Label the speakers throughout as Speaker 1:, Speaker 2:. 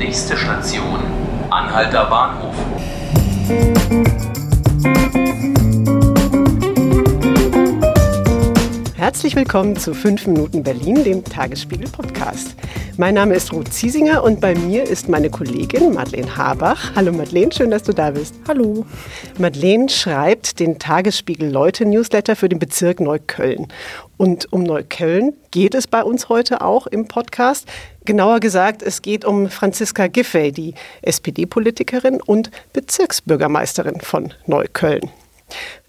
Speaker 1: Nächste Station, Anhalter Bahnhof.
Speaker 2: Herzlich willkommen zu 5 Minuten Berlin, dem Tagesspiegel-Podcast. Mein Name ist Ruth Ziesinger und bei mir ist meine Kollegin Madeleine Habach. Hallo Madeleine, schön, dass du da bist.
Speaker 3: Hallo.
Speaker 2: Madeleine schreibt den Tagesspiegel-Leute-Newsletter für den Bezirk Neukölln. Und um Neukölln geht es bei uns heute auch im Podcast. Genauer gesagt, es geht um Franziska Giffey, die SPD-Politikerin und Bezirksbürgermeisterin von Neukölln.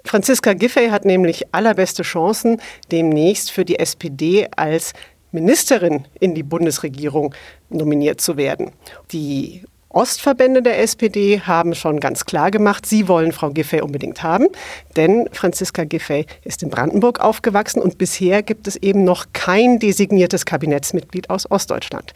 Speaker 2: Franziska Giffey hat nämlich allerbeste Chancen, demnächst für die SPD als Ministerin in die Bundesregierung nominiert zu werden. Die Ostverbände der SPD haben schon ganz klar gemacht, sie wollen Frau Giffey unbedingt haben, denn Franziska Giffey ist in Brandenburg aufgewachsen und bisher gibt es eben noch kein designiertes Kabinettsmitglied aus Ostdeutschland.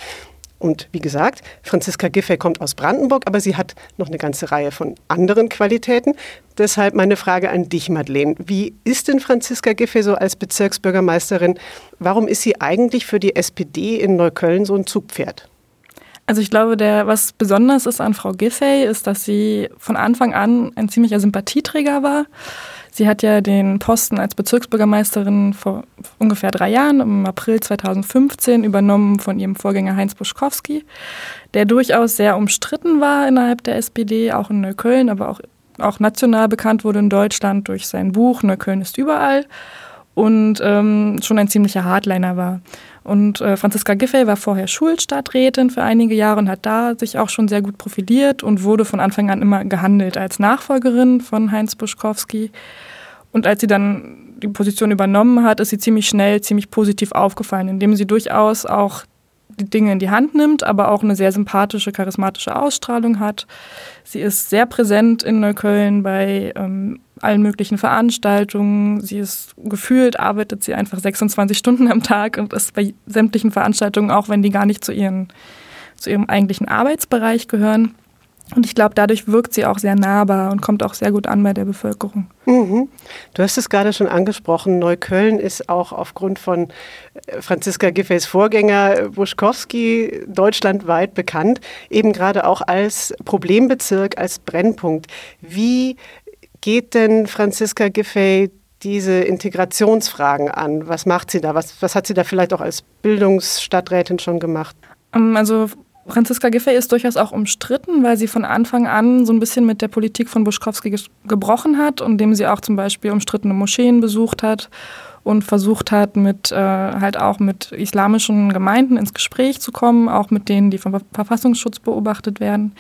Speaker 2: Und wie gesagt, Franziska Giffey kommt aus Brandenburg, aber sie hat noch eine ganze Reihe von anderen Qualitäten. Deshalb meine Frage an dich, Madeleine. Wie ist denn Franziska Giffey so als Bezirksbürgermeisterin? Warum ist sie eigentlich für die SPD in Neukölln so ein Zugpferd?
Speaker 3: Also ich glaube, der, was besonders ist an Frau Giffey, ist, dass sie von Anfang an ein ziemlicher Sympathieträger war. Sie hat ja den Posten als Bezirksbürgermeisterin vor ungefähr drei Jahren, im April 2015, übernommen von ihrem Vorgänger Heinz Buschkowski, der durchaus sehr umstritten war innerhalb der SPD, auch in Neukölln, aber auch, auch national bekannt wurde in Deutschland durch sein Buch Neukölln ist überall und ähm, schon ein ziemlicher Hardliner war. Und äh, Franziska Giffey war vorher Schulstadträtin für einige Jahre und hat da sich auch schon sehr gut profiliert und wurde von Anfang an immer gehandelt als Nachfolgerin von Heinz Buschkowski. Und als sie dann die Position übernommen hat, ist sie ziemlich schnell, ziemlich positiv aufgefallen, indem sie durchaus auch die Dinge in die Hand nimmt, aber auch eine sehr sympathische, charismatische Ausstrahlung hat. Sie ist sehr präsent in Neukölln bei ähm, allen möglichen Veranstaltungen. Sie ist gefühlt, arbeitet sie einfach 26 Stunden am Tag und ist bei sämtlichen Veranstaltungen, auch wenn die gar nicht zu, ihren, zu ihrem eigentlichen Arbeitsbereich gehören. Und ich glaube, dadurch wirkt sie auch sehr nahbar und kommt auch sehr gut an bei der Bevölkerung.
Speaker 2: Mhm. Du hast es gerade schon angesprochen. Neukölln ist auch aufgrund von äh, Franziska Giffey's Vorgänger Buschkowski deutschlandweit bekannt, eben gerade auch als Problembezirk, als Brennpunkt. Wie geht denn Franziska Giffey diese Integrationsfragen an? Was macht sie da? Was, was hat sie da vielleicht auch als Bildungsstadträtin schon gemacht?
Speaker 3: Ähm, also Franziska Giffey ist durchaus auch umstritten, weil sie von Anfang an so ein bisschen mit der Politik von Buschkowski ge gebrochen hat, indem sie auch zum Beispiel umstrittene Moscheen besucht hat und versucht hat, mit äh, halt auch mit islamischen Gemeinden ins Gespräch zu kommen, auch mit denen, die vom Verfassungsschutz beobachtet werden.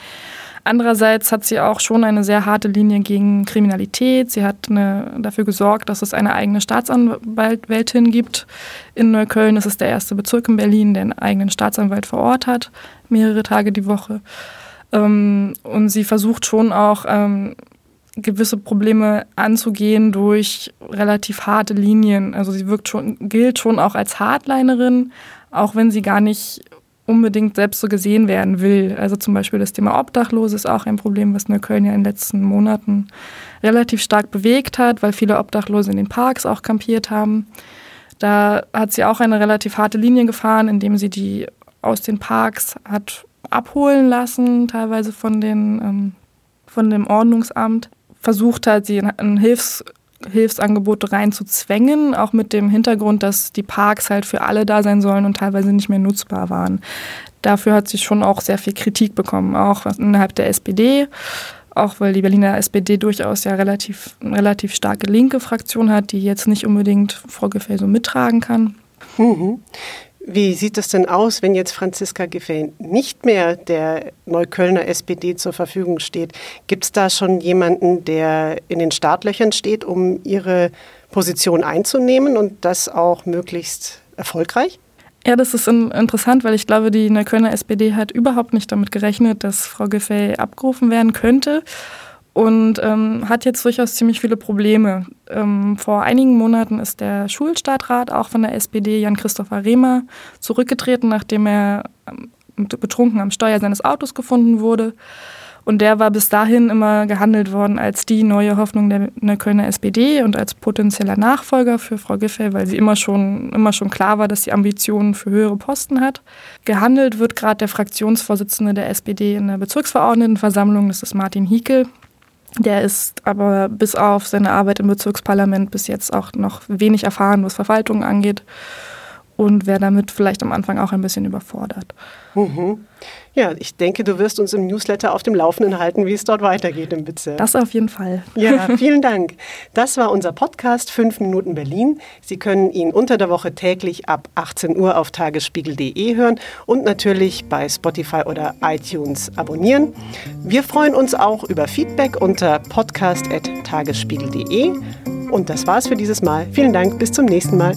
Speaker 3: Andererseits hat sie auch schon eine sehr harte Linie gegen Kriminalität. Sie hat eine, dafür gesorgt, dass es eine eigene Staatsanwältin gibt. In Neukölln Das ist der erste Bezirk in Berlin, der einen eigenen Staatsanwalt vor Ort hat, mehrere Tage die Woche. Ähm, und sie versucht schon auch ähm, gewisse Probleme anzugehen durch relativ harte Linien. Also sie wirkt schon, gilt schon auch als Hardlinerin, auch wenn sie gar nicht unbedingt selbst so gesehen werden will. Also zum Beispiel das Thema Obdachlose ist auch ein Problem, was Neukölln ja in den letzten Monaten relativ stark bewegt hat, weil viele Obdachlose in den Parks auch kampiert haben. Da hat sie auch eine relativ harte Linie gefahren, indem sie die aus den Parks hat abholen lassen, teilweise von, den, ähm, von dem Ordnungsamt. Versucht hat, sie ein Hilfs Hilfsangebote reinzuzwängen, auch mit dem Hintergrund, dass die Parks halt für alle da sein sollen und teilweise nicht mehr nutzbar waren. Dafür hat sie schon auch sehr viel Kritik bekommen, auch innerhalb der SPD, auch weil die Berliner SPD durchaus ja relativ, relativ starke linke Fraktion hat, die jetzt nicht unbedingt Frau Giffey so mittragen kann.
Speaker 2: Mhm. Wie sieht es denn aus, wenn jetzt Franziska Giffey nicht mehr der Neuköllner SPD zur Verfügung steht? Gibt es da schon jemanden, der in den Startlöchern steht, um ihre Position einzunehmen und das auch möglichst erfolgreich?
Speaker 3: Ja, das ist interessant, weil ich glaube, die Neuköllner SPD hat überhaupt nicht damit gerechnet, dass Frau Giffey abgerufen werden könnte und ähm, hat jetzt durchaus ziemlich viele Probleme. Ähm, vor einigen Monaten ist der Schulstadtrat auch von der SPD, Jan-Christopher Rehmer, zurückgetreten, nachdem er ähm, betrunken am Steuer seines Autos gefunden wurde. Und der war bis dahin immer gehandelt worden als die neue Hoffnung der Neuköllner SPD und als potenzieller Nachfolger für Frau Giffey, weil sie immer schon, immer schon klar war, dass sie Ambitionen für höhere Posten hat. Gehandelt wird gerade der Fraktionsvorsitzende der SPD in der Bezirksverordnetenversammlung, das ist Martin Hiekel. Der ist aber bis auf seine Arbeit im Bezirksparlament bis jetzt auch noch wenig erfahren, was Verwaltung angeht und wäre damit vielleicht am Anfang auch ein bisschen überfordert.
Speaker 2: Mhm. Ja, ich denke, du wirst uns im Newsletter auf dem Laufenden halten, wie es dort weitergeht im Bezirk.
Speaker 3: Das auf jeden Fall.
Speaker 2: Ja, vielen Dank. Das war unser Podcast 5 Minuten Berlin. Sie können ihn unter der Woche täglich ab 18 Uhr auf tagesspiegel.de hören und natürlich bei Spotify oder iTunes abonnieren. Wir freuen uns auch über Feedback unter podcast.tagesspiegel.de. Und das war's für dieses Mal. Vielen Dank, bis zum nächsten Mal.